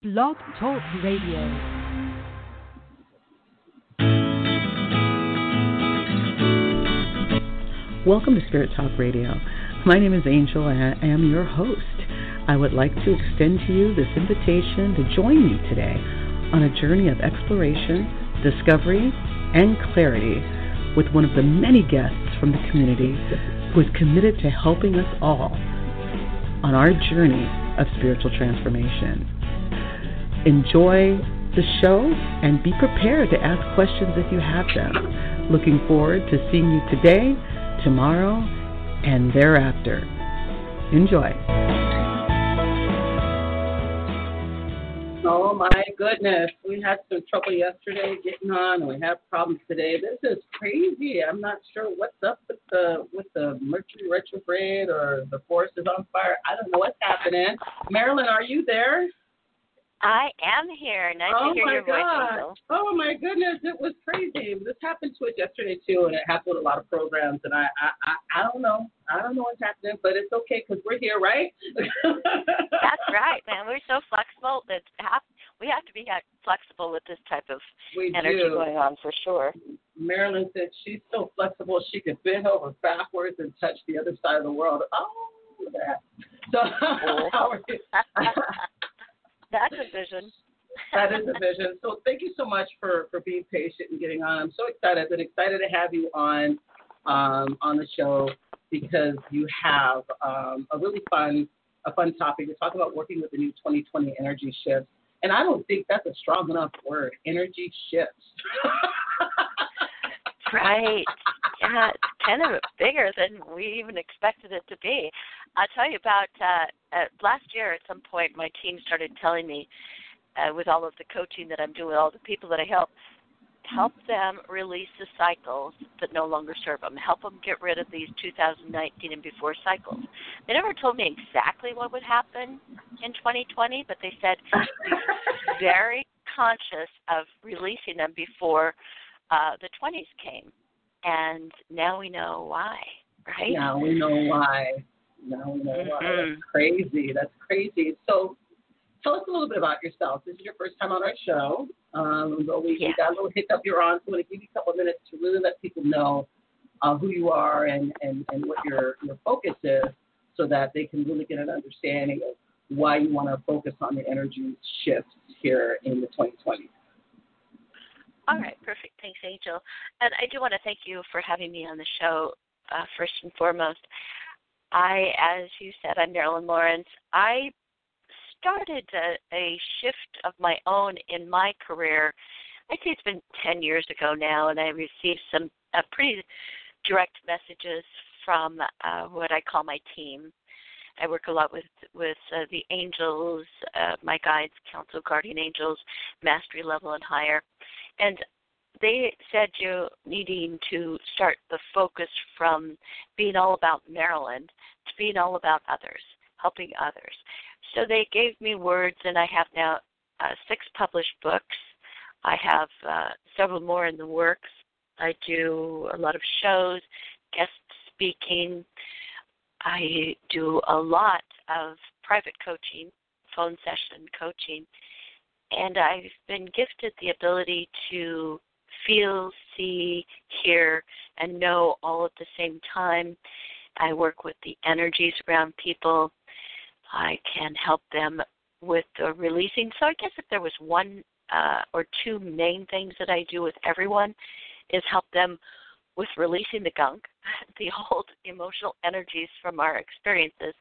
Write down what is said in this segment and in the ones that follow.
Blog Talk Radio. Welcome to Spirit Talk Radio. My name is Angel and I am your host. I would like to extend to you this invitation to join me today on a journey of exploration, discovery, and clarity with one of the many guests from the community who is committed to helping us all on our journey of spiritual transformation. Enjoy the show and be prepared to ask questions if you have them. Looking forward to seeing you today, tomorrow, and thereafter. Enjoy. Oh my goodness, we had some trouble yesterday getting on, we have problems today. This is crazy. I'm not sure what's up with the with the Mercury retrograde or the forest is on fire. I don't know what's happening. Marilyn, are you there? I am here. Nice oh to hear my your God. voice. Oh my goodness, it was crazy. This happened to us yesterday too, and it happened with a lot of programs. And I, I, I, I don't know. I don't know what's happening, but it's okay because we're here, right? That's right, man. We're so flexible that have, we have to be flexible with this type of We energy do. going on for sure. Marilyn said she's so flexible she could bend over backwards and touch the other side of the world. Oh, look at that. So how are you? That's a vision. that is a vision. So thank you so much for for being patient and getting on. I'm so excited. I've been excited to have you on um, on the show because you have um, a really fun a fun topic. You're talking about working with the new 2020 energy shifts, and I don't think that's a strong enough word. Energy shifts. Right. Yeah, it's kind of bigger than we even expected it to be. I'll tell you about uh, uh, last year at some point, my team started telling me, uh, with all of the coaching that I'm doing, all the people that I help, help them release the cycles that no longer serve them. Help them get rid of these 2019 and before cycles. They never told me exactly what would happen in 2020, but they said be very conscious of releasing them before uh, the 20s came. And now we know why, right? Now we know why. Now we know why. Mhm. That's crazy. That's crazy. So, tell us a little bit about yourself. This is your first time on our show. Um, but we, Yeah. we got a little hiccup you're on, so I'm going to give you a couple of minutes to really let people know uh, who you are and, and, and what your, your focus is so that they can really get an understanding of why you want to focus on the energy shifts here in the 2020s. All right, perfect. Thanks, Angel. And I do want to thank you for having me on the show, uh, first and foremost. I, as you said, I'm Marilyn Lawrence. I started a, a shift of my own in my career. I'd say it's been 10 years ago now, and I received some uh, pretty direct messages from uh, what I call my team. I work a lot with with uh, the angels, uh, my guides, council, guardian angels, mastery level and higher, and they said you're needing to start the focus from being all about Marilyn to being all about others, helping others. So they gave me words, and I have now uh, six published books. I have uh, several more in the works. I do a lot of shows, guest speaking. I do a lot of private coaching, phone session coaching, and I've been gifted the ability to feel, see, hear, and know all at the same time. I work with the energies around people. I can help them with the releasing. So I guess if there was one uh, or two main things that I do with everyone, is help them with releasing the gunk, the old emotional energies from our experiences,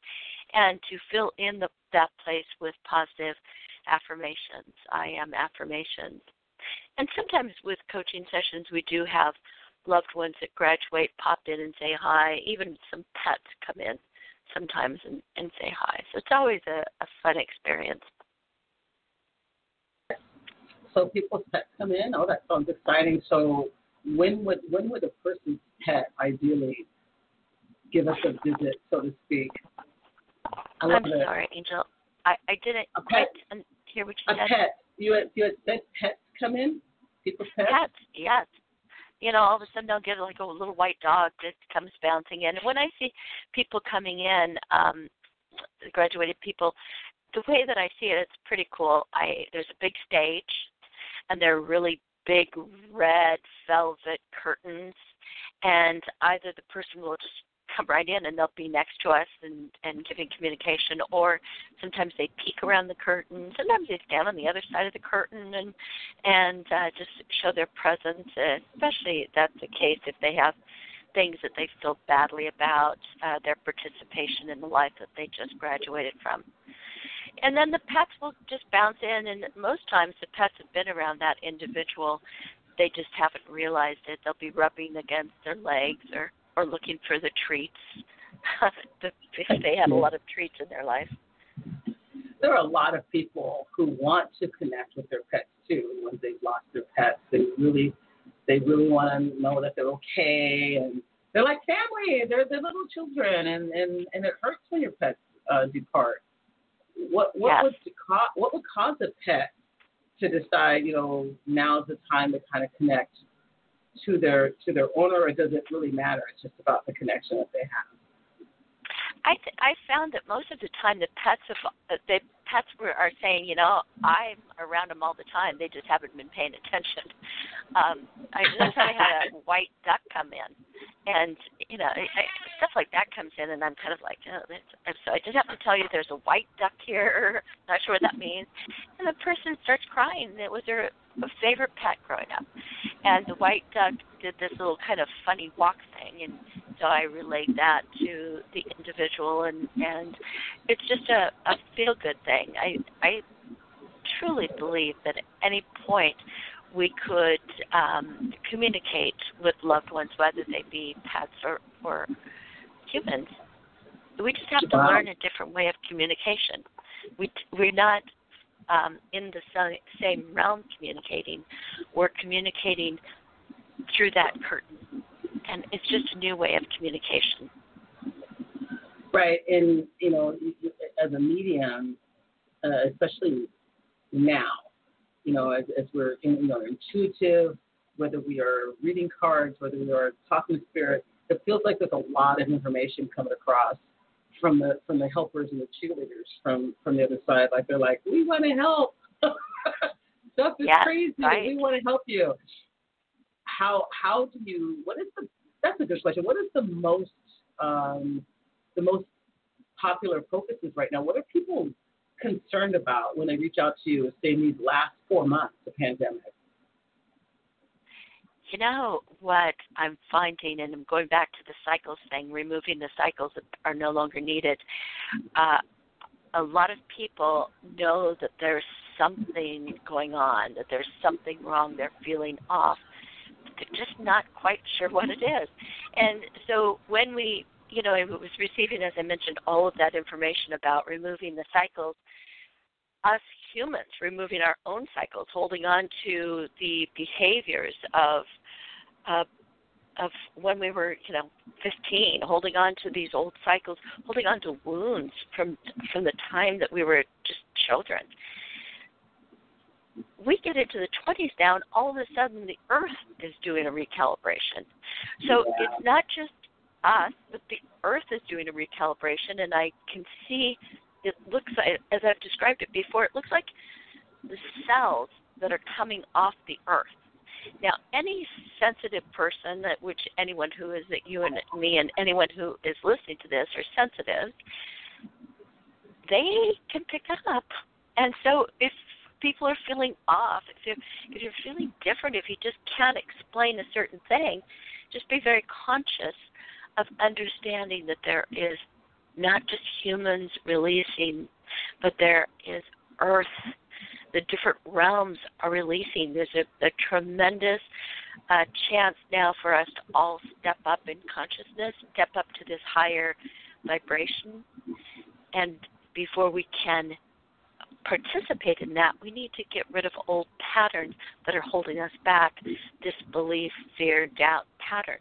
and to fill in the, that place with positive affirmations. I am affirmations. And sometimes with coaching sessions, we do have loved ones that graduate pop in and say hi. Even some pets come in sometimes and, and say hi. So it's always a, a fun experience. So people's pets come in. Oh, that sounds exciting. So when would when would a person's pet ideally give us a visit, so to speak? I I'm sorry, Angel. I, I didn't A quite pet? un- hear what A said. pet. You had you had said pets come in. People's pets. Cats, yes. You know, all of a sudden they'll get like a little white dog that comes bouncing in. And when I see people coming in, um, graduated people, the way that I see it, it's pretty cool. I there's a big stage, and there are really big red velvet curtains, and either the person will just come right in and they'll be next to us and and giving communication. Or sometimes they peek around the curtain. Sometimes they stand on the other side of the curtain and and uh, just show their presence especially that's the case if they have things that they feel badly about uh, their participation in the life that they just graduated from. And then the pets will just bounce in and most times the pets have been around that individual. They just haven't realized it. They'll be rubbing against their legs or or looking for the treats if they have a lot of treats in their life. There are a lot of people who want to connect with their pets too when they've lost their pets. They really they really want to know that they're okay and they're like family. They're they're little children and and and it hurts when your pets uh, depart. What what yes. would co- what would cause a pet to decide you know now's the time to kind of connect to their to their owner, or does it really matter? It's just about the connection that they have. I th- I found that most of the time the pets have uh, the pets were are saying, you know, I'm around them all the time. They just haven't been paying attention. Um, I just I had a white duck come in, and you know, I, stuff like that comes in, and I'm kind of like, oh, that's, so I just have to tell you, there's a white duck here. Not sure what that means. And the person starts crying. It was favorite pet growing up, and the white duck did this little kind of funny walk thing, and so I relayed that to the individual, and and it's just a, a feel good thing. I I truly believe that at any point we could um, communicate with loved ones, whether they be pets or, or humans. We just have to learn a different way of communication. We we're not um, in the same realm communicating. We're communicating through that curtain, and it's just a new way of communication. Right, and you know, as a medium, uh, especially now, you know, as, as we're in, you know intuitive, whether we are reading cards, whether we are talking to spirit, it feels like there's a lot of information coming across from the from the helpers and the cheerleaders from from the other side. Like they're like, we want to help. Stuff is yes, crazy. Right. We want to help you. How how do you? What is the? That's a good question. What is the most um, the most popular focuses right now? What are people concerned about when they reach out to you, say in these last four months of pandemic? You know what I'm finding, and I'm going back to the cycles thing, removing the cycles that are no longer needed. Uh, a lot of people know that there's something going on, that there's something wrong, they're feeling off. They're just not quite sure what it is. And so when we, you know, I was receiving, as I mentioned, all of that information about removing the cycles, us humans removing our own cycles, holding on to the behaviors of uh, of when we were, you know, 15, holding on to these old cycles, holding on to wounds from from the time that we were just children. We get into the 20s now, and all of a sudden the Earth is doing a recalibration. So yeah. it's not just us, but the Earth is doing a recalibration, and I can see it looks like, as I've described it before, it looks like the cells that are coming off the earth. Now, any sensitive person, that which anyone who is that you and me and anyone who is listening to this are sensitive, they can pick up. And so, if people are feeling off, if you're, if you're feeling different, if you just can't explain a certain thing, just be very conscious of understanding that there is not just humans releasing, but there is Earth. The different realms are releasing. There's a, a tremendous uh, chance now for us to all step up in consciousness, step up to this higher vibration. And before we can participate in that, we need to get rid of old patterns that are holding us back, disbelief, fear, doubt pattern.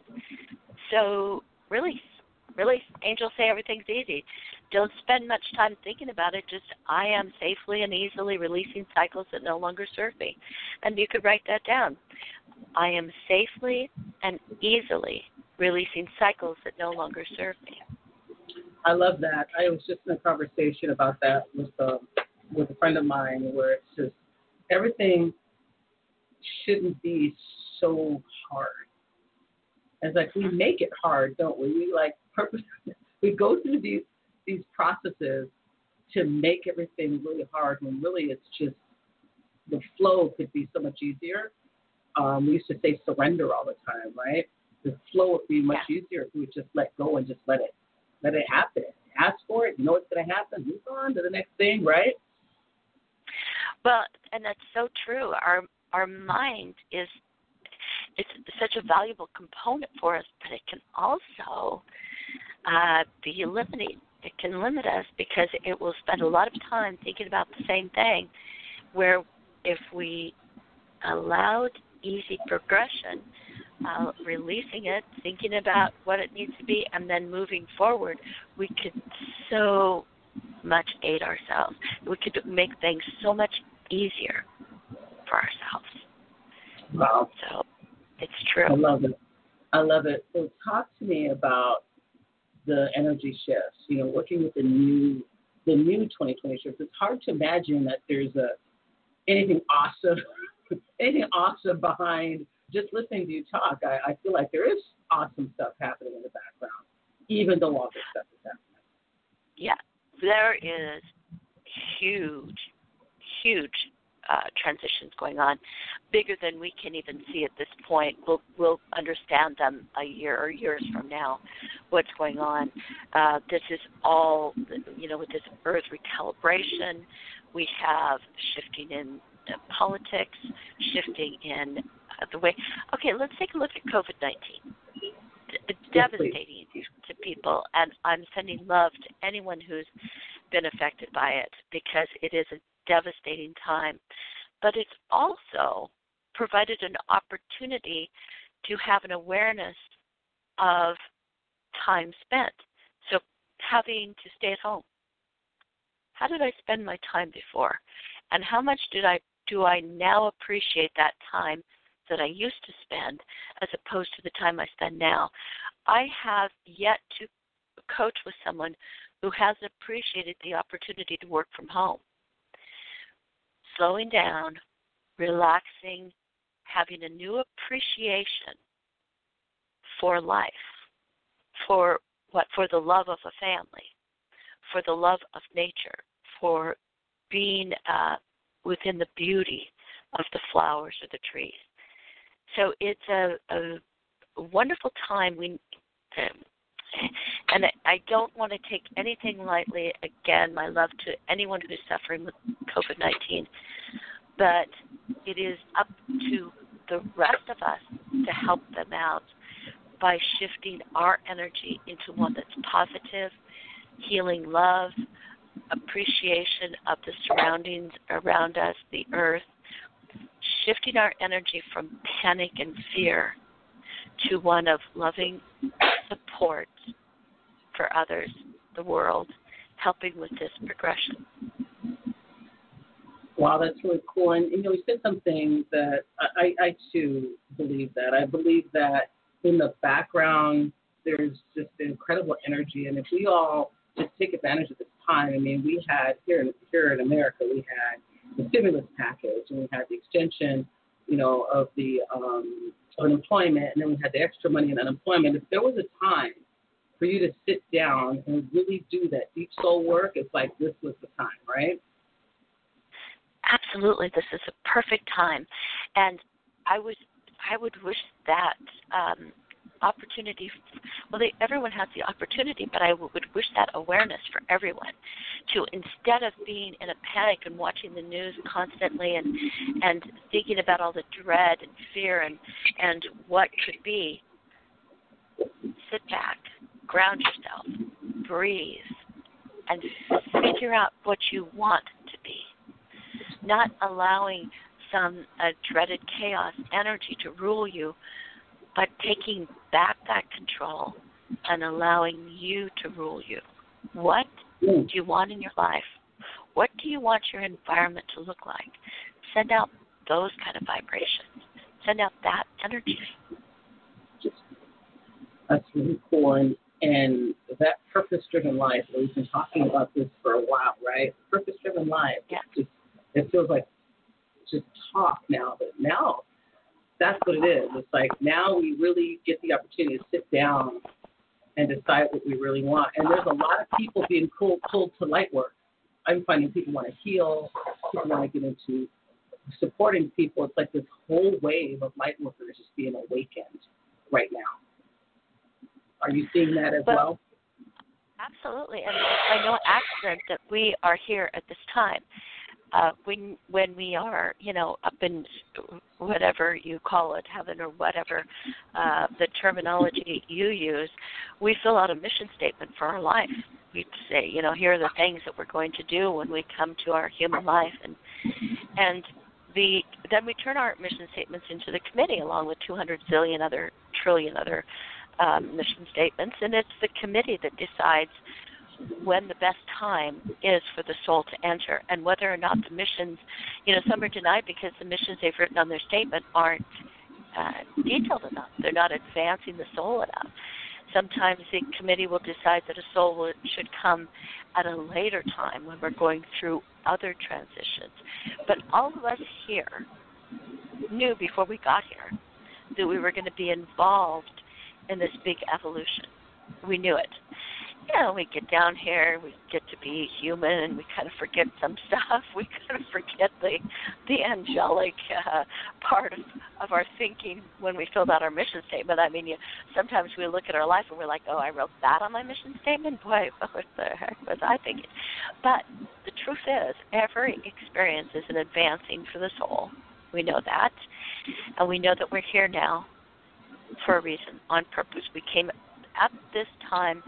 So, really really angels say everything's easy. Don't spend much time thinking about it. Just I am safely and easily releasing cycles that no longer serve me. And you could write that down. I am safely and easily releasing cycles that no longer serve me. I love that. I was just in a conversation about that with um, with a friend of mine where it's just everything shouldn't be so hard. It's like we make it hard, don't we? We like purpose. We go through these these processes to make everything really hard when really it's just the flow could be so much easier. Um, we used to say surrender all the time, right? The flow would be much easier if we would just let go and just let it let it happen. Ask for it. You know it's going to happen. Move on to the next thing, right? Well, and that's so true. Our our mind is it's such a valuable component for us, but it can also uh, be limiting. It can limit us because it will spend a lot of time thinking about the same thing. Where if we allowed easy progression, uh, releasing it, thinking about what it needs to be, and then moving forward, we could so much aid ourselves. We could make things so much easier for ourselves. Wow. So it's true. I love it. I love it. So talk to me about the energy shifts. You know, working with the new the new 2020 shifts. It's hard to imagine that there's a anything awesome, anything awesome behind just listening to you talk. I, I feel like there is awesome stuff happening in the background, even though all this stuff is happening. Yeah, there is huge, huge uh, transitions going on, bigger than we can even see at this point. We'll we'll understand them a year or years from now. What's going on? Uh, this is all you know with this Earth recalibration. We have shifting in politics, shifting in uh, the way. Okay, let's take a look at COVID nineteen. It's Yes, devastating to people, and I'm sending love to anyone who's been affected by it because it is a devastating time. But it's also provided an opportunity to have an awareness of time spent. So having to stay at home. How did I spend my time before? And how much did I do I now appreciate that time that I used to spend as opposed to the time I spend now? I have yet to coach with someone who has appreciated the opportunity to work from home. Slowing down, relaxing, having a new appreciation for life, for what for the love of a family, for the love of nature, for being uh, within the beauty of the flowers or the trees. So it's a, a wonderful time. We um, and I don't want to take anything lightly. Again, my love to anyone who's suffering with COVID 19, but it is up to the rest of us to help them out by shifting our energy into one that's positive, healing love, appreciation of the surroundings around us, the earth, shifting our energy from panic and fear to one of loving support for others, the world, helping with this progression. Wow, that's really cool. And you know, you said something that I, I, too believe that. I believe that in the background there's just incredible energy, and if we all just take advantage of this time, I mean, we had here in here in America, we had the stimulus package, and we had the extension, you know, of the um, unemployment, and then we had the extra money in unemployment. If there was a time for you to sit down and really do that deep soul work, it's like this was the time, right? Absolutely, this is a perfect time, and I was I would wish that um, opportunity. Well, they, everyone has the opportunity, but I would wish that awareness for everyone to instead of being in a panic and watching the news constantly and and thinking about all the dread and fear and and what could be. Sit back, ground yourself, breathe, and figure out what you want to be. Not allowing some uh, dreaded chaos energy to rule you, but taking back that control and allowing you to rule you. What do you want in your life? What do you want your environment to look like? Send out those kind of vibrations. Send out that energy. That's really cool. And, And that purpose driven life, we've been talking about this for a while, right? Purpose driven life. Yeah. Just, it feels like just talk now, but now that's what it is. It's like now we really get the opportunity to sit down and decide what we really want. And there's a lot of people being pulled, pulled to light work. I'm finding people want to heal, people want to get into supporting people. It's like this whole wave of light workers just being awakened right now. Are you seeing that as well? well? Absolutely, and by no accident that we are here at this time. Uh, when when we are, you know, up in whatever you call it, heaven or whatever uh, the terminology you use, we fill out a mission statement for our life. We say, you know, here are the things that we're going to do when we come to our human life, and and the then we turn our mission statements into the committee along with 200 zillion other trillion other um, mission statements, and it's the committee that decides when the best time is for the soul to enter and whether or not the missions, you know, some are denied because the missions they've written on their statement aren't uh, detailed enough. They're not advancing the soul enough. Sometimes the committee will decide that a soul should come at a later time when we're going through other transitions. But all of us here knew before we got here that we were going to be involved in this big evolution. We knew it. You know, we get down here, we get to be human, and we kind of forget some stuff. We kind of forget the the angelic uh, part of, of our thinking when we filled out our mission statement. I mean, you, sometimes we look at our life and we're like, "Oh, I wrote that on my mission statement. Boy, what the heck was I thinking?" But the truth is, every experience is an advancing for the soul. We know that, and we know that we're here now for a reason, on purpose. We came at this time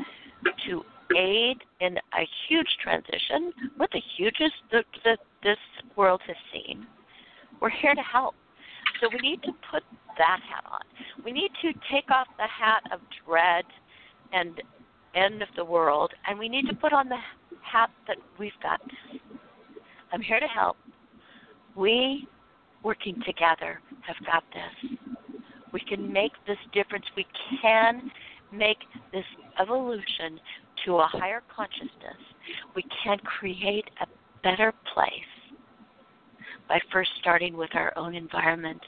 to aid in a huge transition, what the hugest that this world has seen. We're here to help. So we need to put that hat on. We need to take off the hat of dread and end of the world, and we need to put on the hat that we've got I'm here to help. We, working together, have got this. We can make this difference. We can make this evolution to a higher consciousness. We can create a better place by first starting with our own environment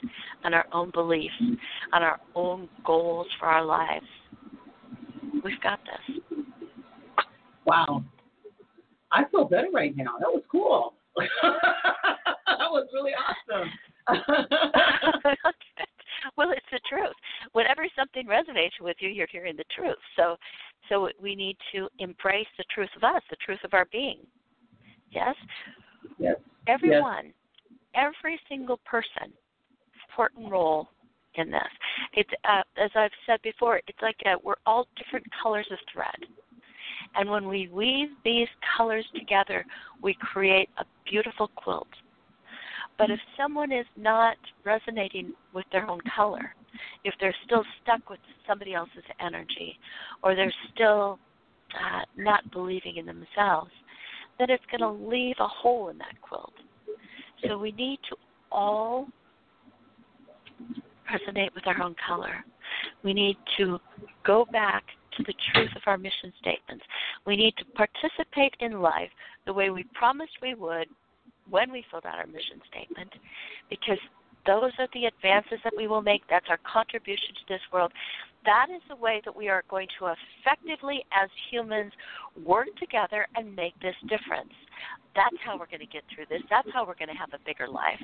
and our own beliefs and our own goals for our lives. We've got this. Wow. I feel better right now. That was cool. that was really awesome. well, it's the truth. Whenever something resonates with you, you're hearing the truth. So, so we need to embrace the truth of us, the truth of our being. Yes. Yes. Everyone, yes. every single person, important role in this. It's uh, as I've said before. It's like a, we're all different colors of thread. And when we weave these colors together, we create a beautiful quilt. But if someone is not resonating with their own color, if they're still stuck with somebody else's energy, or they're still uh, not believing in themselves, then it's going to leave a hole in that quilt. So we need to all resonate with our own color. We need to go back to the truth of our mission statements. We need to participate in life the way we promised we would when we filled out our mission statement because those are the advances that we will make. That's our contribution to this world. That is the way that we are going to effectively, as humans, work together and make this difference. That's how we're going to get through this. That's how we're going to have a bigger life.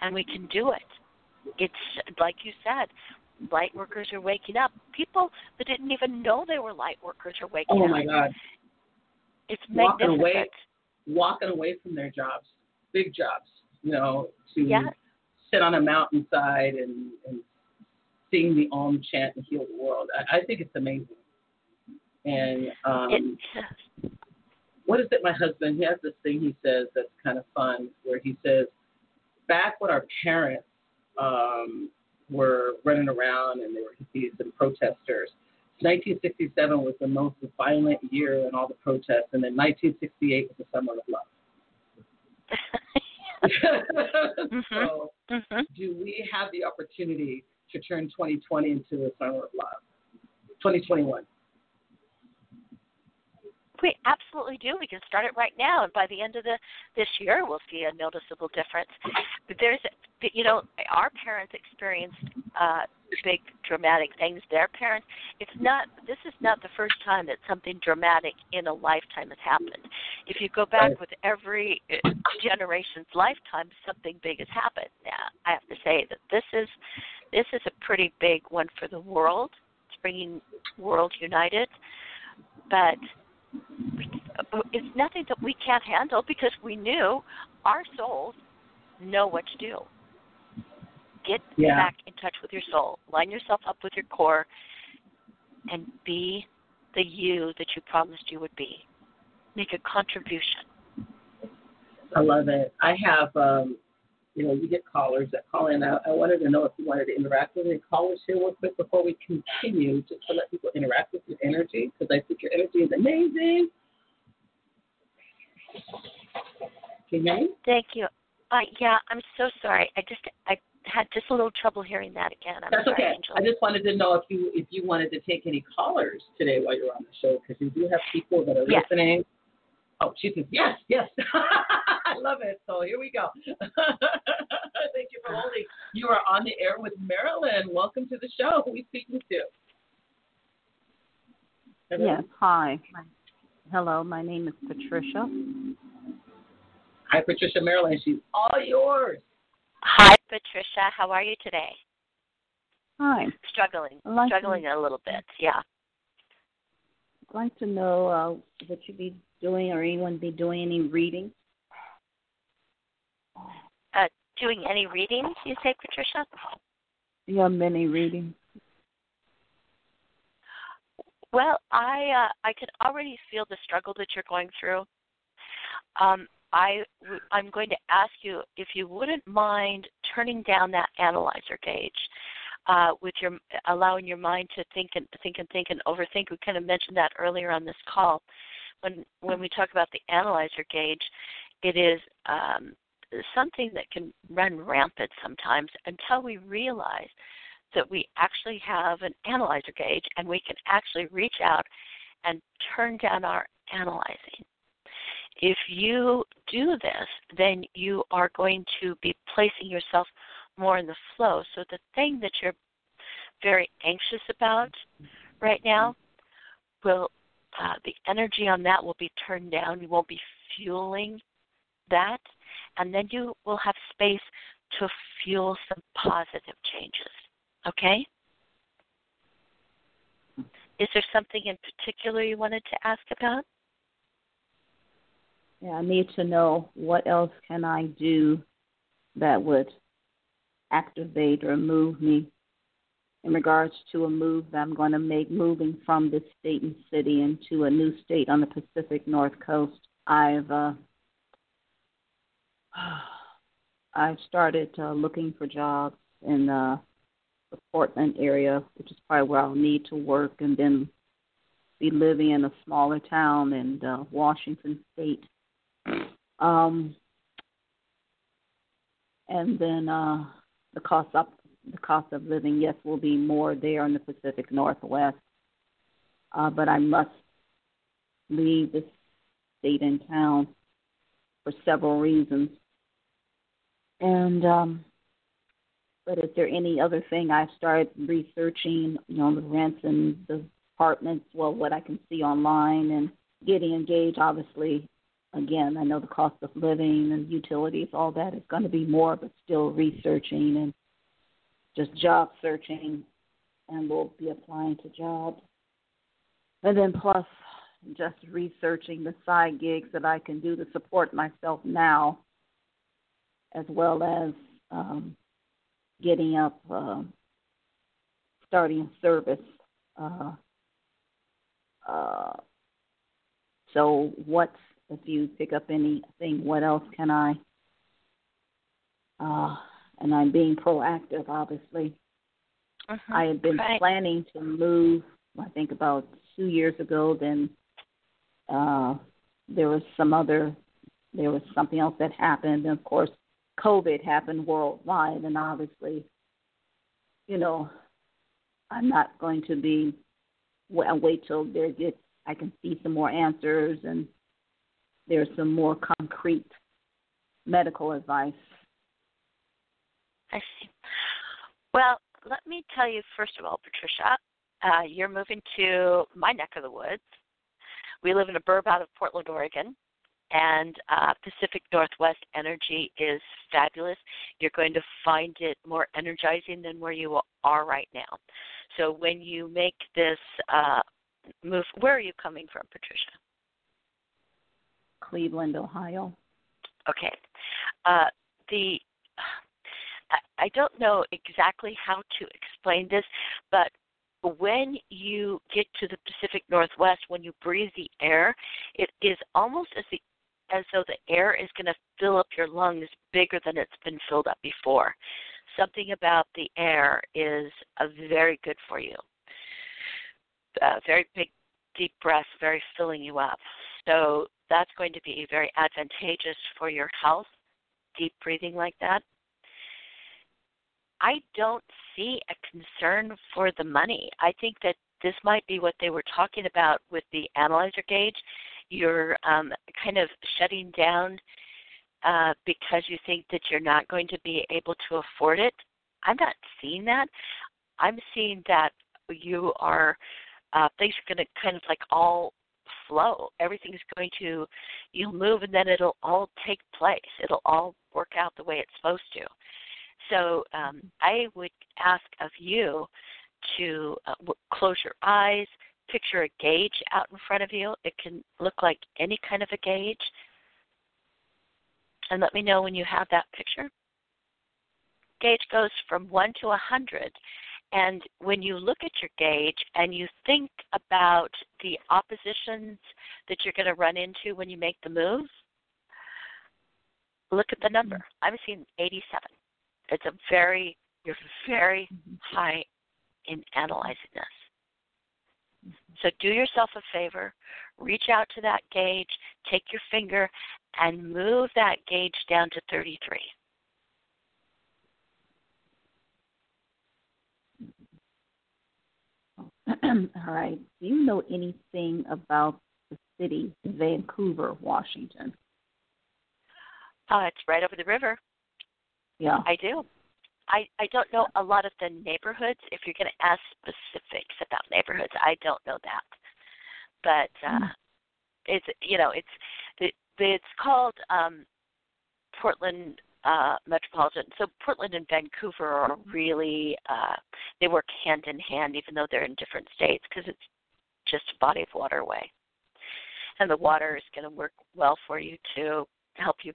And we can do it. It's like you said, light workers are waking up. People that didn't even know they were light workers are waking up. Oh my God! It's walking magnificent. away, walking away from their jobs, big jobs, you know, to yes. sit on a mountainside and, and sing the Om chant and heal the world. I, I think it's amazing. And um, it, what is it? My husband he has this thing he says that's kind of fun, where he says, back when our parents um, were running around and they were hippies and protesters. 1967 was the most violent year in all the protests, and then 1968 was the summer of love. Mm-hmm. so, mm-hmm. do we have the opportunity to turn 2020 into a summer of love? 2021. We absolutely do. We can start it right now, and by the end of the this year, we'll see a noticeable difference. But there's, you know, our parents experienced uh, big dramatic things. Their parents. It's not. This is not the first time that something dramatic in a lifetime has happened. If you go back with every uh, generation's lifetime, something big has happened. Now, I have to say that this is this is a pretty big one for the world. It's bringing world united, but it's nothing that we can't handle because we knew our souls know what to do. Get yeah. back in touch with your soul. Line yourself up with your core and be the you that you promised you would be. Make a contribution. I love it. I have um, you know, you get callers that call in. I, I wanted to know if you wanted to interact with any callers here real quick before we continue, just to let people interact with your energy, because I think your energy is amazing. Can you hear me? Thank you. Uh, yeah, I'm so sorry. I just I had just a little trouble hearing that again. I'm That's sorry, okay. Angela. I just wanted to know if you if you wanted to take any callers today while you're on the show, because we do have people that are yes. listening. Oh, she says yes, yes. I love it. So here we go. Thank you for holding. You are on the air with Marilyn. Welcome to the show. Who are we speaking to? Hello? Yes, hi. Hello, my name is Patricia. Hi, Patricia Marilyn. She's all yours. Hi, Patricia. How are you today? Hi. Struggling. Like Struggling to, a little bit. Yeah. I'd like to know uh, what you be doing or anyone be doing any reading. Uh, doing any readings, you say, Patricia? Yeah, many readings. Well, I uh, I could already feel the struggle that you're going through. Um, I w- I'm going to ask you if you wouldn't mind turning down that analyzer gauge, uh, with your allowing your mind to think and think and think and overthink. We kind of mentioned that earlier on this call. When when we talk about the analyzer gauge, it is um, something that can run rampant sometimes until we realize that we actually have an analyzer gauge and we can actually reach out and turn down our analyzing. If you do this, then you are going to be placing yourself more in the flow. So the thing that you're very anxious about right now will uh, the energy on that will be turned down. You won't be fueling that, and then you will have space to fuel some positive changes. Okay? Is there something in particular you wanted to ask about? Yeah, I need to know what else can I do that would activate or move me in regards to a move that I'm going to make moving from this state and city into a new state on the Pacific North Coast. I've uh, I've started uh, looking for jobs in uh, the Portland area, which is probably where I'll need to work, and then be living in a smaller town in uh, Washington State. Um, and then uh, the cost up the cost of living, yes, will be more there in the Pacific Northwest. Uh, but I must leave this state and town for several reasons. And um, but is there any other thing I've started researching, you know, the rents and the apartments, well, what I can see online and getting engaged, obviously, again, I know the cost of living and utilities, all that is going to be more, but still researching and just job searching, and we'll be applying to jobs. And then plus just researching the side gigs that I can do to support myself now, as well as um, getting up, uh, starting service. Uh, uh, so, what if you pick up anything? What else can I? Uh, and I'm being proactive, obviously. Uh-huh. I had been right. planning to move, I think about two years ago. Then uh, there was some other, there was something else that happened. And of course, COVID happened worldwide, and obviously, you know, I'm not going to be. Well, wait till there gets I can see some more answers and there's some more concrete medical advice. I see. Well, let me tell you first of all, Patricia, uh, you're moving to my neck of the woods. We live in a burb out of Portland, Oregon, and uh, Pacific Northwest energy is fabulous. You're going to find it more energizing than where you are right now. So when you make this uh, move, where are you coming from, Patricia? Cleveland, Ohio. Okay. Uh, the I don't know exactly how to explain this, but when you get to the Pacific Northwest, when you breathe the air, it is almost as the as though the air is going to fill up your lungs bigger than it's been filled up before. Something about the air is uh, very good for you. Uh, very big, deep breaths, very filling you up. So that's going to be very advantageous for your health, deep breathing like that. I don't see a concern for the money. I think that this might be what they were talking about with the analyzer gauge. You're um, kind of shutting down uh, because you think that you're not going to be able to afford it. I'm not seeing that. I'm seeing that you are uh, things are going to kind of like all flow. Everything's going to you'll move and then it'll all take place. It'll all work out the way it's supposed to. So um, I would ask of you to uh, w- close your eyes, picture a gauge out in front of you. It can look like any kind of a gauge. And let me know when you have that picture. Gauge goes from 1 to a 100. And when you look at your gauge and you think about the oppositions that you're going to run into when you make the move, look at the number. Mm-hmm. I'm seeing 87. It's a very, you're very mm-hmm. high in analyzing this. Mm-hmm. So do yourself a favor, reach out to that gauge, take your finger, and move that gauge down to 33. All right. Do you know anything about the city, Vancouver, Washington? Uh, it's right over the river. Yeah. I do. I I don't know a lot of the neighborhoods. If you're going to ask specifics about neighborhoods, I don't know that. But uh, mm. it's you know it's it, it's called um, Portland uh, Metropolitan. So Portland and Vancouver are really uh, they work hand in hand, even though they're in different states, because it's just a body of water away, and the water is going to work well for you to help you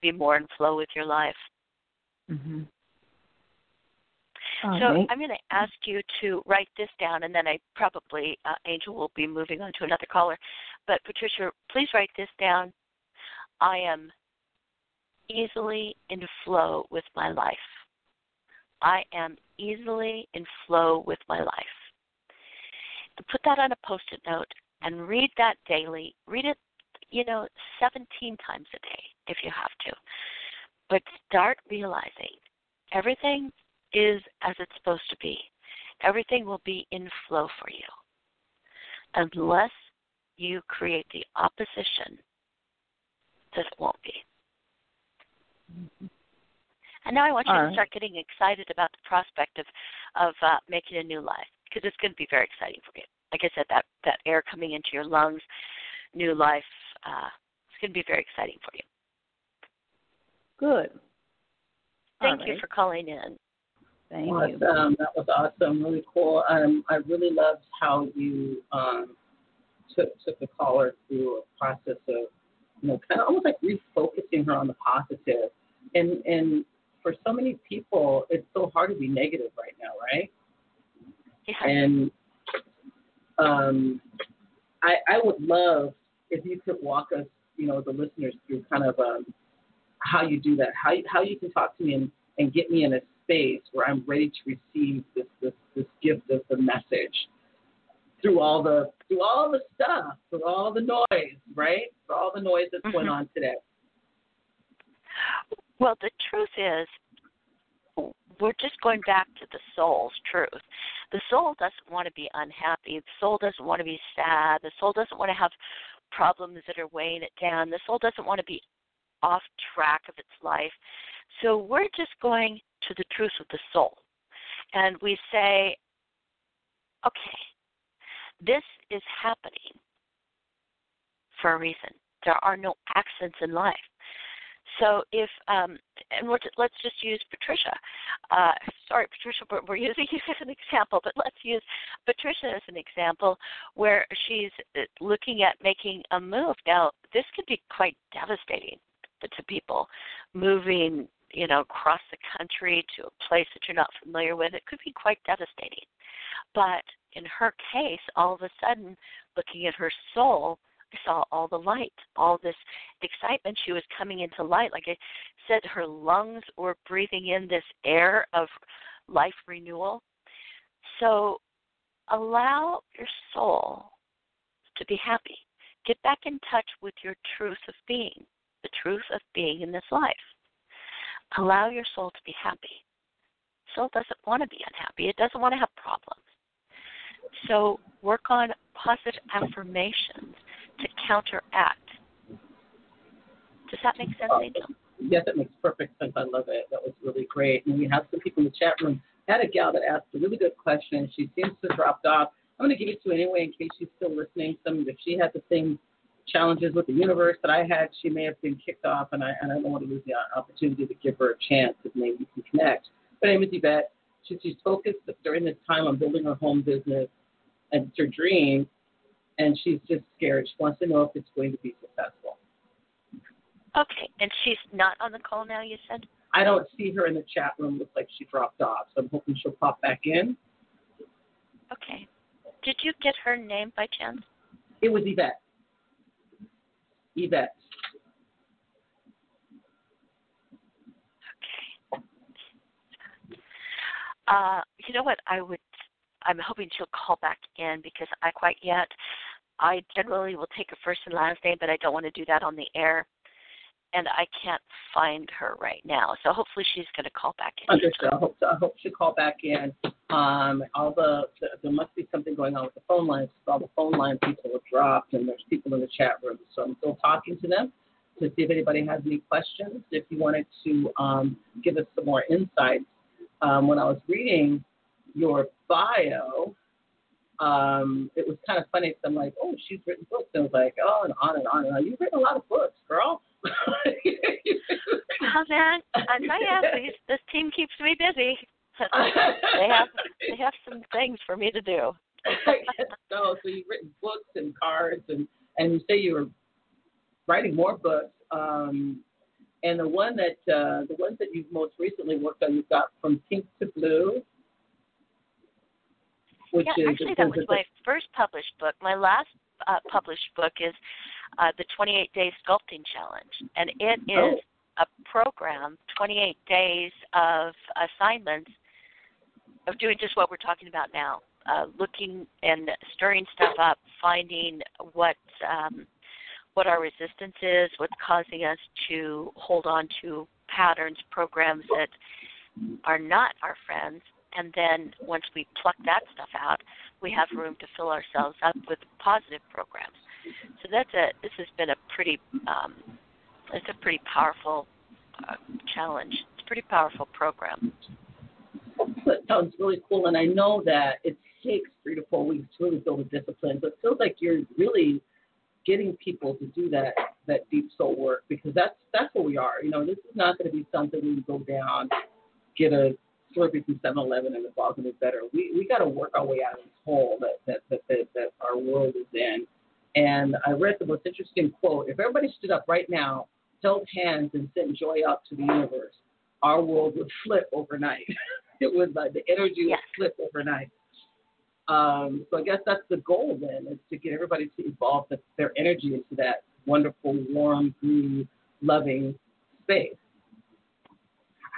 be more in flow with your life. Mm-hmm. so right. I'm going to ask you to write this down, and then I probably uh, Angel will be moving on to another caller. But Patricia, please write this down. I am easily in flow with my life. I am easily in flow with my life. Put that on a post-it note and read that daily. Read it, you know, 17 times a day if you have to. But start realizing everything is as it's supposed to be. Everything will be in flow for you. Unless you create the opposition that it won't be. Mm-hmm. And now I want you All to right. start getting excited about the prospect of of uh, making a new life because it's going to be very exciting for you. Like I said, that that air coming into your lungs, new life, uh, it's going to be very exciting for you. Good. Thank All you right. for calling in. Thank awesome. you. That was awesome. Really cool. Um, I really loved how you um, took took the caller through a process of, you know, kind of almost like refocusing her on the positive. And and for so many people, it's so hard to be negative right now, right? Yeah. And um, I I would love if you could walk us, you know, the listeners through kind of um, how you do that, how you, how you can talk to me and, and get me in a space where I'm ready to receive this, this, this gift of the message through all the through all the stuff, through all the noise, right? Through all the noise that's mm-hmm. going on today. Well, the truth is, we're just going back to the soul's truth. The soul doesn't want to be unhappy. The soul doesn't want to be sad. The soul doesn't want to have problems that are weighing it down. The soul doesn't want to be off track of its life. So we're just going to the truth of the soul. And we say, okay, this is happening for a reason. There are no accidents in life. So if um, and let's just use Patricia. Uh, sorry, Patricia, but we're using you as an example, but let's use Patricia as an example where she's uh, looking at making a move. Now, this could be quite devastating to people, moving you know across the country to a place that you're not familiar with. It could be quite devastating. But in her case, all of a sudden, looking at her soul, saw all the light, all this excitement. She was coming into light. Like I said, her lungs were breathing in this air of life renewal. So allow your soul to be happy. Get back in touch with your truth of being, the truth of being in this life. Allow your soul to be happy. Soul doesn't want to be unhappy. It doesn't want to have problems. So work on positive affirmations to counteract. Does that make sense, uh, Angel? Yes, it makes perfect sense. I love it. That was really great. And we have some people in the chat room. I had a gal that asked a really good question. She seems to have dropped off. I'm going to give it to her anyway in case she's still listening. Some if she had the same challenges with the universe that I had, she may have been kicked off, and I, and I don't want to lose the opportunity to give her a chance if maybe we can connect. Her name is Yvette. She, she's focused during this time on building her home business, and it's her dream and she's just scared. She wants to know if it's going to be successful. Okay, and she's not on the call now. You said. I don't see her in the chat room. Looks like she dropped off, so I'm hoping she'll pop back in. Okay. Did you get her name by chance? It was Yvette. Yvette. Okay. Uh, you know what? I would I'm hoping she'll call back in because I quite yet. I generally will take a first and last name, but I don't want to do that on the air, and I can't find her right now. So hopefully she's going to call back in. Understood. I hope so. I hope she'll call back in. Um, all the, the there must be something going on with the phone lines. All the phone line people have dropped, and there's people in the chat room. So I'm still talking to them to see if anybody has any questions. If you wanted to um, give us some more insights, um, when I was reading your bio, um, it was kind of funny because I'm like, oh, she's written books. And I was like, oh, and on and on and on. You've written a lot of books, girl. oh man, I tell you, these, this team keeps me busy. they have they have some things for me to do. so, so you've written books and cards, and and you say you were writing more books. Um, and the one that uh, the ones that you've most recently worked on, you've got from Pink to Blue, which yeah, actually, that was my first published book. My last uh, published book is uh, the 28 Day Sculpting Challenge, and it is oh. a program, 28 days of assignments of doing just what we're talking about now, uh, looking and stirring stuff up, finding what um, what our resistance is, what's causing us to hold on to patterns, programs that are not our friends, and then once we pluck that stuff out, we have room to fill ourselves up with positive programs. So that's a this has been a pretty um, it's a pretty powerful uh, challenge. It's a pretty powerful program. That sounds really cool, and I know that it takes three to four weeks to really build a discipline. But it feels like you're really getting people to do that that deep soul work because that's that's what we are. You know, this is not going to be something we go down, get a Slurpee from 7-Eleven and the ball's gonna better. We we got to work our way out of this hole that that, that that that our world is in. And I read the most interesting quote. If everybody stood up right now, held hands, and sent joy out to the universe, our world would flip overnight. it would like the energy would flip overnight. Um, so I guess that's the goal then, is to get everybody to evolve the, their energy into that wonderful, warm, green, loving space.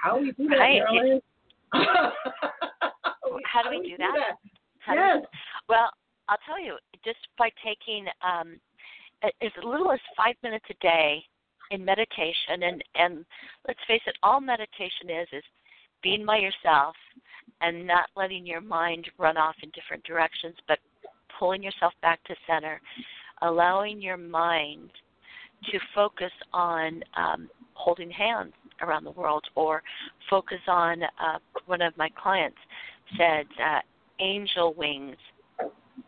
How do we do that, right. Marilyn? How do we do, that? that? Yes. Do, well, I'll tell you, just by taking um, as little as five minutes a day in meditation, and and let's face it, all meditation is is being by yourself and not letting your mind run off in different directions, but pulling yourself back to center, allowing your mind to focus on um, holding hands around the world or focus on uh, one of my clients said uh, angel wings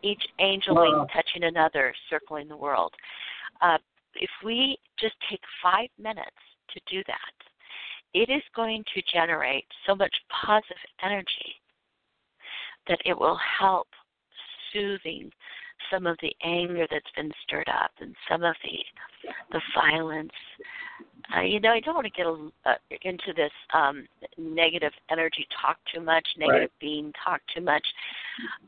each angel wow. wing touching another circling the world uh, if we just take five minutes to do that it is going to generate so much positive energy that it will help soothing some of the anger that's been stirred up and some of the the violence. Uh, you know, I don't want to get a, uh, into this um, negative energy talk too much, negative right. being talk too much,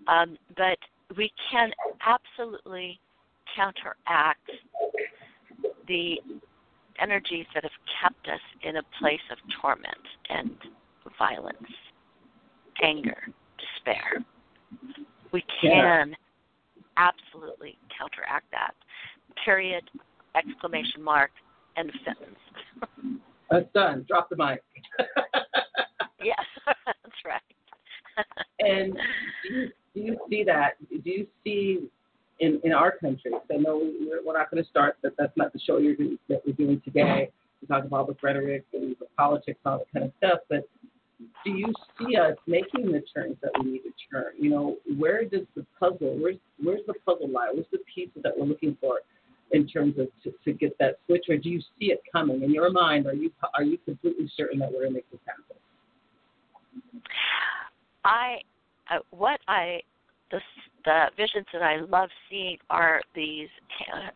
um, but we can absolutely counteract the energies that have kept us in a place of torment and violence, anger, despair. We can absolutely counteract that. Period, exclamation mark, end of sentence. That's done. Drop the mic. yes, that's right. and do you, do you see that? Do you see in, in our country? I know we're, we're not going to start, but that's not the show you're doing, that we're doing today. We talk about with rhetoric and the politics and all that kind of stuff. But do you see us making the turns that we need to turn? You know, where does the puzzle, where's, where's the puzzle lie? Where's the pieces that we're looking for in terms of to, to get that switch, or do you see it coming in your mind? Are you are you completely certain that we're going to make this happen? I, uh, what I, the the visions that I love seeing are these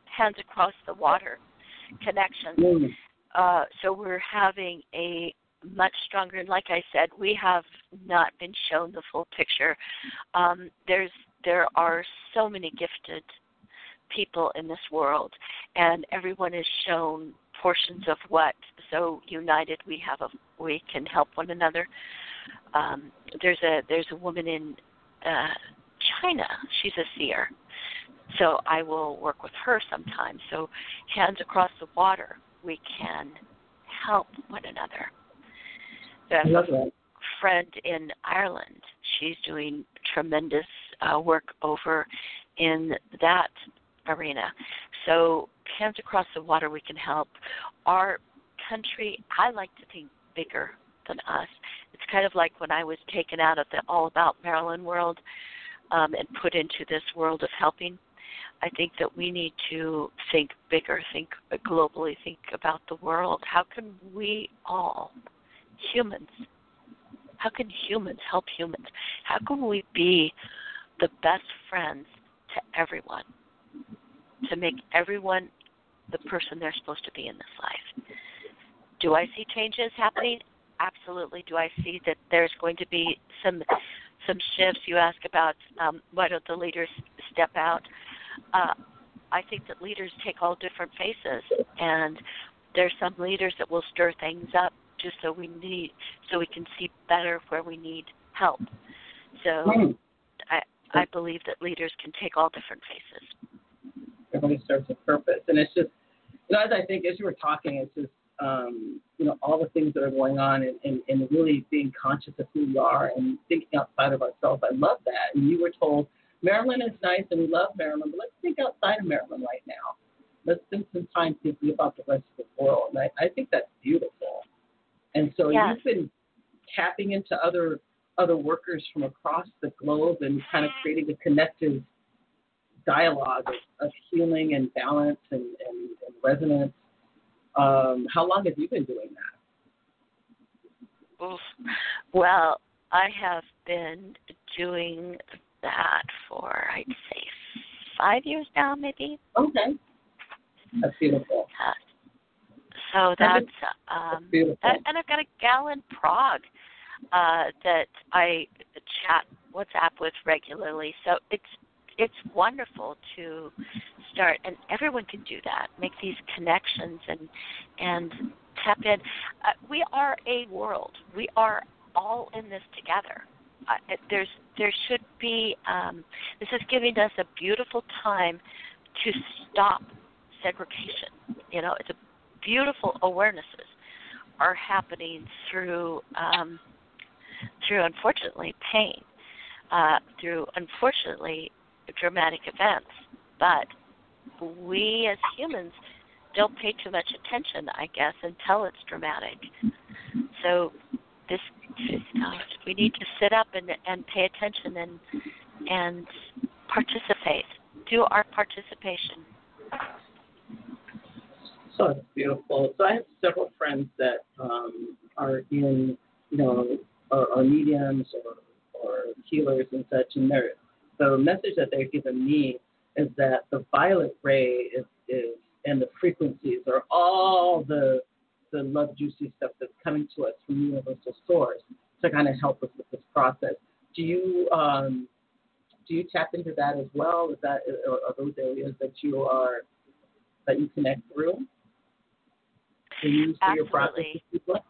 hands across the water connections. Mm. Uh, so we're having a much stronger. And like I said, we have not been shown the full picture. Um, there's there are so many gifted people in this world, and everyone is shown portions of what. So united, we have a we can help one another. Um, there's a there's a woman in uh, China. She's a seer, so I will work with her sometimes. So hands across the water, we can help one another. I love that. friend in Ireland. She's doing tremendous uh, work over in that arena. So, hands across the water, we can help. Our country, I like to think bigger than us. It's kind of like when I was taken out of the all about Maryland world um, and put into this world of helping. I think that we need to think bigger, think globally, think about the world. How can we all humans. How can humans help humans? How can we be the best friends to everyone? To make everyone the person they're supposed to be in this life. Do I see changes happening? Absolutely. Do I see that there's going to be some some shifts? You ask about um, why don't the leaders step out? Uh, I think that leaders take all different faces, and there's some leaders that will stir things up just so we need so we can see better where we need help. So mm. I I believe that leaders can take all different faces. Everybody serves a purpose, and it's just you know as I think as you were talking, it's just um, you know all the things that are going on, and, and, and really being conscious of who we are and thinking outside of ourselves. I love that. And you were told Maryland is nice, and we love Maryland, but let's think outside of Maryland right now. Let's spend some time thinking about the rest of the world. And I, I think that's beautiful. And so yes. you've been tapping into other other workers from across the globe and kind of creating a connective dialogue of, of healing and balance and, and, and resonance. Um, how long have you been doing that? Oof. Well, I have been doing that for I'd say five years now, maybe. Okay, that's beautiful. Uh, so that's um, beautiful. and I've got a gal in Prague uh, that I chat WhatsApp with regularly. So it's it's wonderful to start, and everyone can do that. Make these connections and and tap in. Uh, we are a world. We are all in this together. Uh, there's there should be. Um, this is giving us a beautiful time to stop segregation. You know, it's a beautiful awarenesses are happening through um, through unfortunately pain, uh, through unfortunately dramatic events. But we as humans don't pay too much attention, I guess, until it's dramatic. So this, know, we need to sit up and and pay attention and and participate. Do our participation. So it's beautiful. So I have several friends that um, are in, you know, are, are mediums or, or healers and such, and they're, the message that they're giving me is that the violet ray is, is and the frequencies are all the the love juicy stuff that's coming to us from universal source to kind of help us with this process. Do you um, do you tap into that as well? Is that are those areas that you are that you connect through? To use for your process? Absolutely.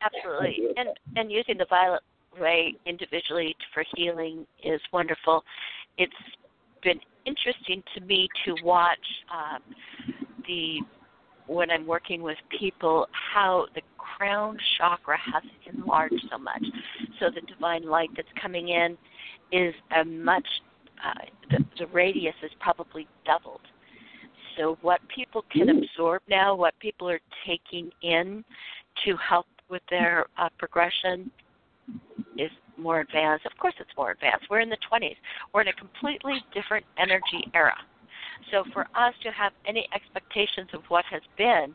Absolutely. And and using the violet ray individually for healing is wonderful. It's been interesting to me to watch um, the when I'm working with people how the crown chakra has enlarged so much. So the divine light that's coming in is a much uh, the, the radius is probably doubled. So what people can absorb now, what people are taking in to help with their uh, progression is more advanced. Of course, it's more advanced. We're in the 20s. We're in a completely different energy era. So for us to have any expectations of what has been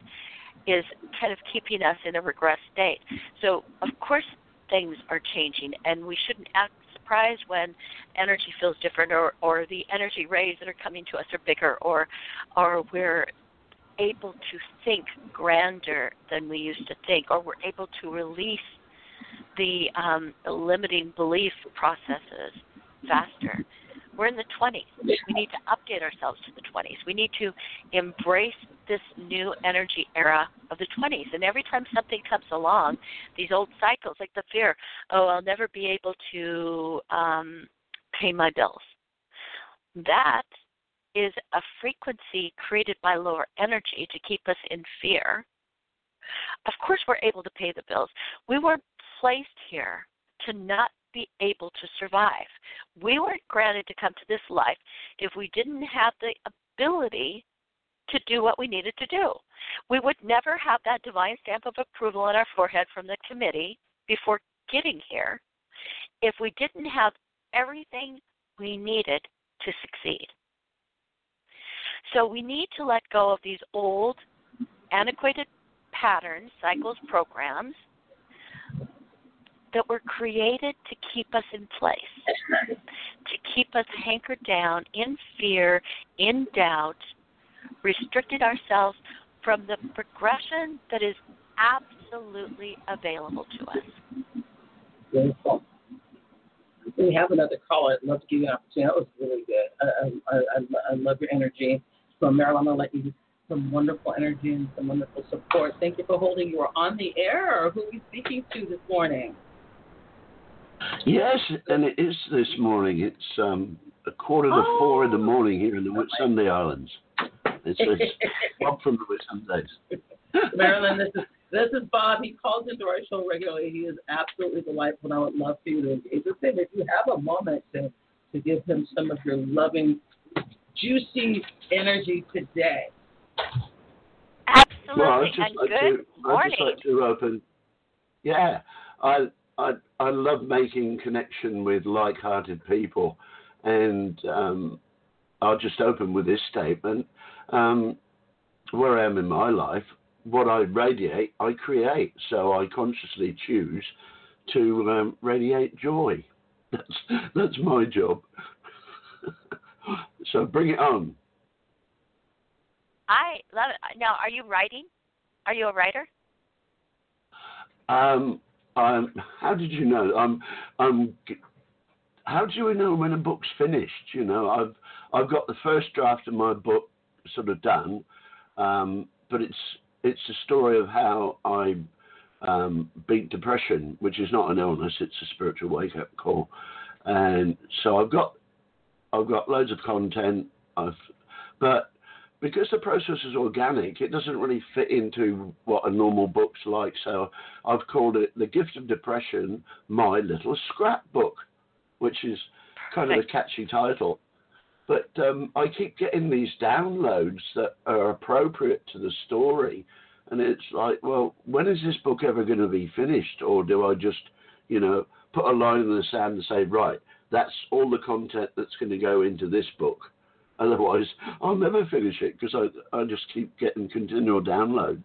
is kind of keeping us in a regress state. So of course things are changing, and we shouldn't act surprised when energy feels different, or or the energy rays that are coming to us are bigger, or or we're able to think grander than we used to think, or we're able to release the um, limiting belief processes faster. We're in the 20s. We need to update ourselves to the 20s. We need to embrace this new energy era of the 20s. And every time something comes along, these old cycles, like the fear, oh, I'll never be able to um, pay my bills. That is a frequency created by lower energy to keep us in fear. Of course, we're able to pay the bills. We weren't placed here to not be able to survive. We weren't granted to come to this life if we didn't have the ability to do what we needed to do. We would never have that divine stamp of approval on our forehead from the committee before getting here if we didn't have everything we needed to succeed. So we need to let go of these old, antiquated patterns, cycles, programs that were created to keep us in place, to keep us hankered down in fear, in doubt, restricted ourselves from the progression that is absolutely available to us. Beautiful. We have another caller. I'd love to give you an opportunity. That was really good. I, I, I, I love your energy. So, Marilyn, to let you some wonderful energy and some wonderful support. Thank you for holding. You are on the air. Who are we speaking to this morning? Yes, and it is this morning. It's um, a quarter to oh. four in the morning here in the Whitsunday Islands. It's, it's Bob from the Whitsundays. Marilyn, this is this is Bob. He calls into our show regularly. He is absolutely delightful, and I would love for you to engage with him. If you have a moment to, to give him some of your loving, juicy energy today. Absolutely, well, just and like good to, morning. I'd just like to open. Yeah, I I I love making connection with like-hearted people, and um, I'll just open with this statement. Um, where I am in my life, what I radiate, I create. So I consciously choose to um, radiate joy. That's that's my job. so bring it on. I love it. Now, are you writing? Are you a writer? Um, um, how did you know? I'm, I'm. How do you know when a book's finished? You know, I've I've got the first draft of my book sort of done, um, but it's it's a story of how I um, beat depression, which is not an illness; it's a spiritual wake up call. And so I've got I've got loads of content. I've but because the process is organic, it doesn't really fit into what a normal book's like. So I've called it The Gift of Depression, My Little Scrapbook, which is kind of a catchy title. But um, I keep getting these downloads that are appropriate to the story. And it's like, well, when is this book ever going to be finished? Or do I just, you know, put a line in the sand and say, right, that's all the content that's going to go into this book? Otherwise, I'll never finish it because I, I just keep getting continual downloads.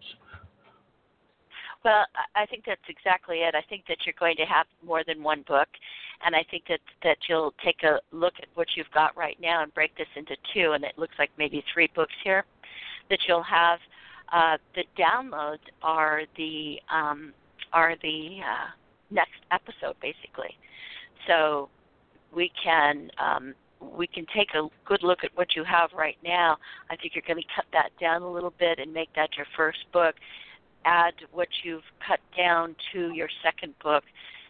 Well, I think that's exactly it. I think that you're going to have more than one book, and I think that that you'll take a look at what you've got right now and break this into two, and it looks like maybe three books here that you'll have. Uh, the downloads are the um, are the uh, next episode, basically. So we can um, we can take a good look at what you have right now. I think you're going to cut that down a little bit and make that your first book. Add what you've cut down to your second book,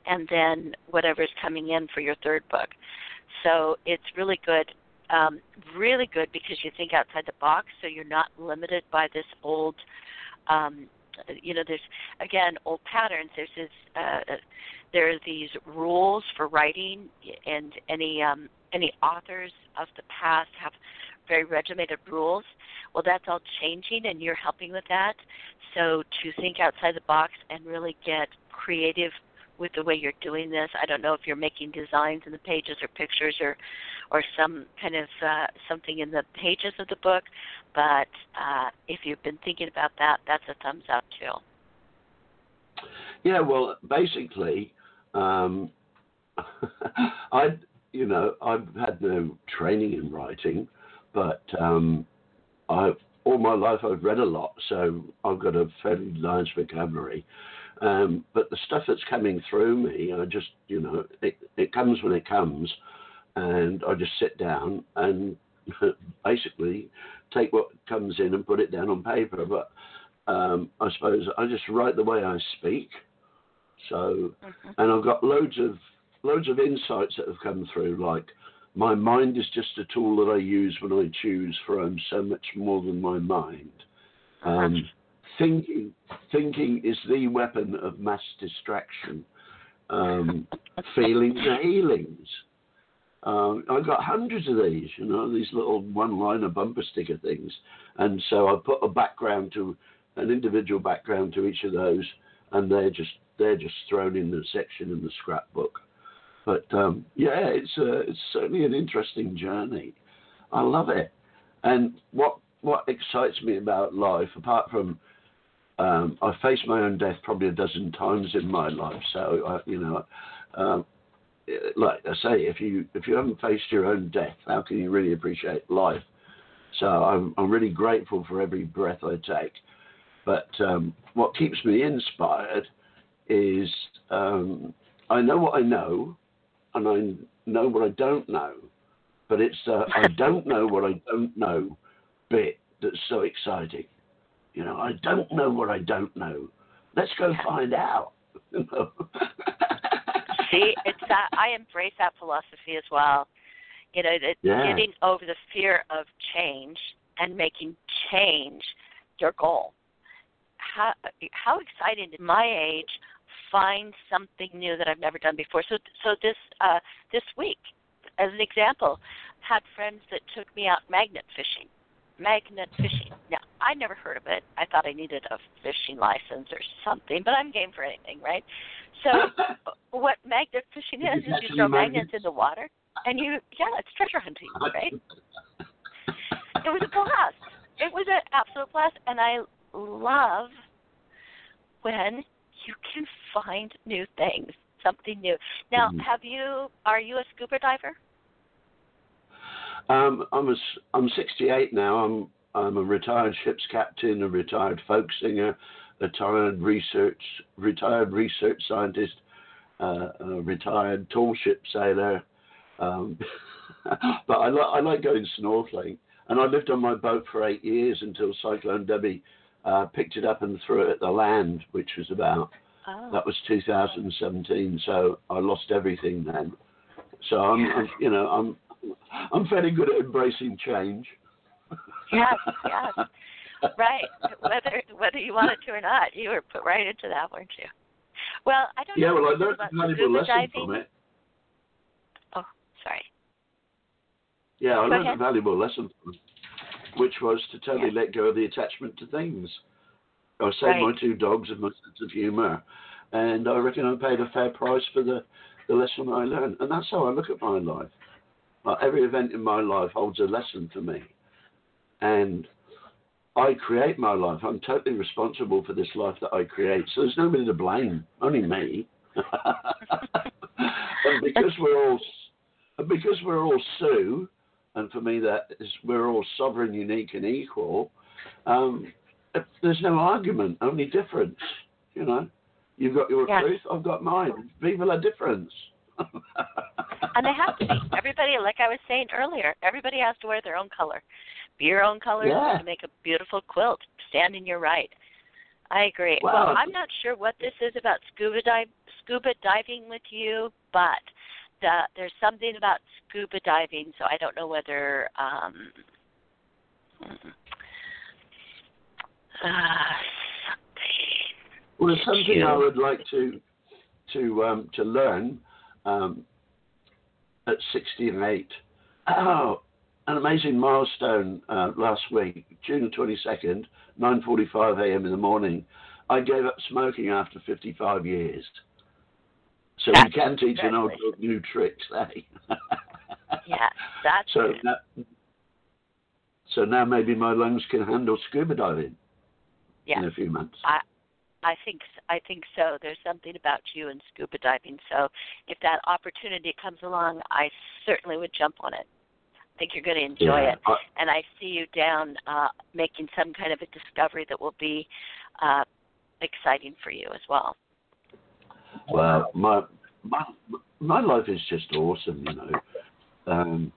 and then whatever's coming in for your third book. So it's really good, um, really good because you think outside the box, so you're not limited by this old. Um, you know, there's again old patterns. There's this. Uh, there are these rules for writing, and any um, any authors of the past have very regimented rules. Well, that's all changing, and you're helping with that. So to think outside the box and really get creative with the way you're doing this. I don't know if you're making designs in the pages or pictures or or some kind of uh, something in the pages of the book, but uh, if you've been thinking about that, that's a thumbs up too. Yeah, well, basically, um, I you know, I've had no training in writing, but um, I all my life I've read a lot, so I've got a fairly large vocabulary. Um, but the stuff that's coming through me, I just, you know, it, it comes when it comes, and I just sit down and basically take what comes in and put it down on paper. But um, I suppose I just write the way I speak. So, mm-hmm. and I've got loads of loads of insights that have come through, like my mind is just a tool that I use when I choose, for I'm so much more than my mind. Um, thinking, thinking is the weapon of mass distraction. Um, feelings are healings. Um, I've got hundreds of these, you know, these little one-liner bumper sticker things, and so I put a background to an individual background to each of those, and they're just they're just thrown in the section in the scrapbook. But um, yeah, it's uh, it's certainly an interesting journey. I love it. And what what excites me about life, apart from um, I've faced my own death probably a dozen times in my life. So uh, you know, um, like I say, if you if you haven't faced your own death, how can you really appreciate life? So I'm I'm really grateful for every breath I take. But um, what keeps me inspired is um, I know what I know, and I know what I don't know. But it's uh, I don't know what I don't know bit that's so exciting. You know, I don't know what I don't know. Let's go find out. See, it's that I embrace that philosophy as well. You know, that yeah. getting over the fear of change and making change your goal. How how exciting at my age find something new that I've never done before. So so this uh, this week, as an example, had friends that took me out magnet fishing. Magnet fishing. Now I never heard of it. I thought I needed a fishing license or something, but I'm game for anything, right? So what magnet fishing is is you throw magnets in the water and you yeah, it's treasure hunting, right? it was a blast. It was an absolute blast and I love when you can find new things, something new. Now, mm-hmm. have you? Are you a scuba diver? Um, I'm a, I'm 68 now. I'm I'm a retired ship's captain, a retired folk singer, a retired research retired research scientist, uh, a retired tall ship sailor. Um, but I, li- I like going snorkeling, and I lived on my boat for eight years until Cyclone Debbie uh, picked it up and threw it at the land, which was about oh. that was 2017. So I lost everything then. So I'm, I'm, you know, I'm I'm fairly good at embracing change. yes, yes. Right. Whether whether you wanted to or not, you were put right into that, weren't you? Well, I don't yeah, know. well, I learned a valuable lesson diving. from it. Oh, sorry. Yeah, I Go learned ahead. a valuable lesson from it, which was to totally let go of the attachment to things. I saved Right. my two dogs and my sense of humour, and I reckon I paid a fair price for the, the lesson I learned. And that's how I look at my life. Like every event in my life holds a lesson for me. And I create my life. I'm totally responsible for this life that I create. So there's nobody to blame, only me. and because we're all and because we're all Sue, and for me that is we're all sovereign, unique, and equal. Um, there's no argument, only difference. You know, you've got your Yes. truth, I've got mine. Viva la difference. And they have to be. Everybody, like I was saying earlier, everybody has to wear their own color. Be your own color Yeah. to make a beautiful quilt. Stand in your right. I agree. Wow. Well, I'm not sure what this is about scuba dive, scuba diving with you, but the, there's something about scuba diving, so I don't know whether um, mm, uh, something. Well, it's something I would like to to um, to learn um, at 68. Oh, an amazing milestone uh, last week, June 22nd, 9:45 a.m. in the morning. I gave up smoking after 55 years. So That's we can teach an old dog new tricks, eh? Yeah, that's so now, so now maybe my lungs can handle scuba diving yeah. in a few months. I I think I think so. There's something about you and scuba diving. So if that opportunity comes along, I certainly would jump on it. I think you're going to enjoy Yeah, it, I- and I see you down uh, making some kind of a discovery that will be uh, exciting for you as well. Well, my my my life is just awesome, you know. Um,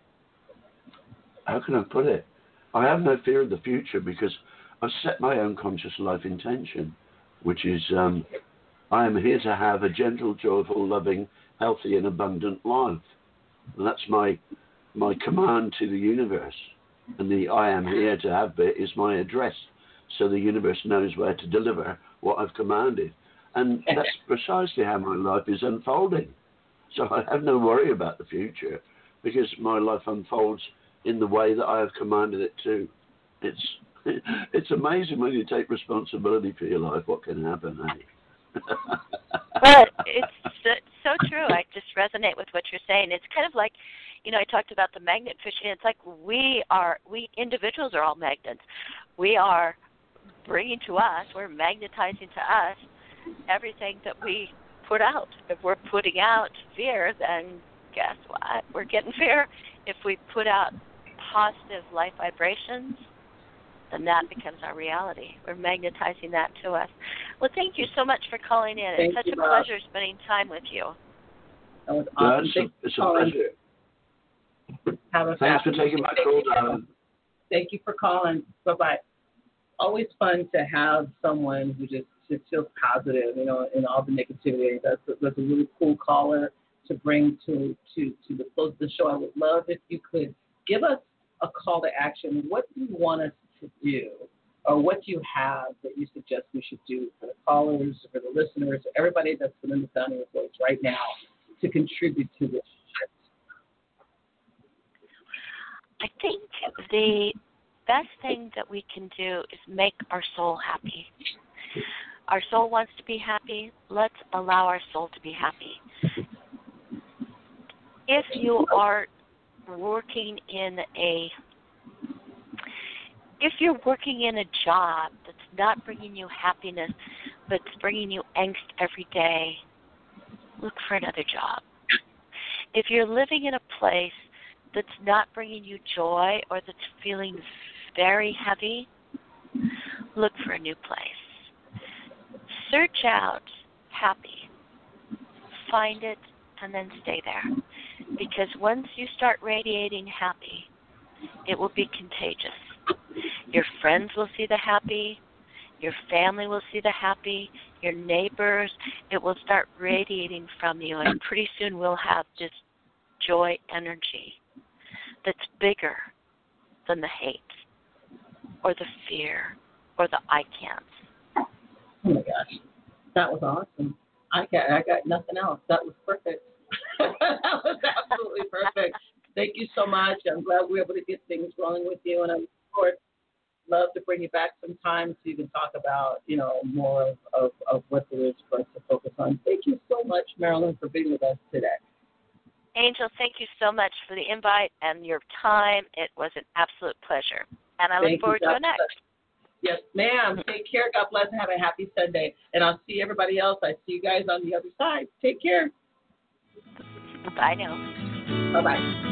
how can I put it? I have no fear of the future because I've set my own conscious life intention, which is um, I am here to have a gentle, joyful, loving, healthy, and abundant life. And that's my my command to the universe. And the I am here to have bit is my address, so the universe knows where to deliver what I've commanded. And that's precisely how my life is unfolding. So I have no worry about the future because my life unfolds in the way that I have commanded it to. It's it's amazing when you take responsibility for your life what can happen, eh? Well, it's so, so true. I just resonate with what you're saying. It's kind of like, you know, I talked about the magnet fishing. It's like we are, we individuals are all magnets. We are bringing to us, we're magnetizing to us everything that we put out. If we're putting out fear, then guess what? We're getting fear. If we put out positive light vibrations, then that becomes our reality. We're magnetizing that to us. Well, thank you so much for calling in. Thank it's such you, a Rob. pleasure spending time with you. That was Yeah, awesome. it's, Thank a, it's a pleasure. Have a Thanks for taking my call, darling. Thank you for calling. Bye bye. Always fun to have someone who just just feels positive, you know, in all the negativity. That's a, that's a really cool caller to bring to to to the close of the show. I would love if you could give us a call to action. What do you want us to do, or what do you have that you suggest we should do for the callers, for the listeners, everybody that's within the sound of voice right now to contribute to this shift? I think the best thing that we can do is make our soul happy. Our soul wants to be happy. Let's allow our soul to be happy. If you are working in a if you're working in a job that's not bringing you happiness but it's bringing you angst every day, look for another job. If you're living in a place that's not bringing you joy or that's feeling very heavy, look for a new place. Search out happy. Find it and then stay there. Because once you start radiating happy, it will be contagious. Your friends will see the happy, your family will see the happy, your neighbors, it will start radiating from you, and pretty soon we'll have this joy energy that's bigger than the hate. or the fear or the I can't. Oh my gosh, that was awesome. I got I got nothing else. That was perfect. that was absolutely perfect. Thank you so much. I'm glad we were able to get things rolling with you, and I'm of course love to bring you back sometime so you can talk about you know more of, of, of what there is for us to focus on. Thank you so much, Marilyn, for being with us today. Angel, thank you so much for the invite and your time. It was an absolute pleasure. And I Thank look forward you, to it next. Yes, ma'am. Take care. God bless and have a happy Sunday. And I'll see everybody else. I see you guys on the other side. Take care. Bye now. Bye bye.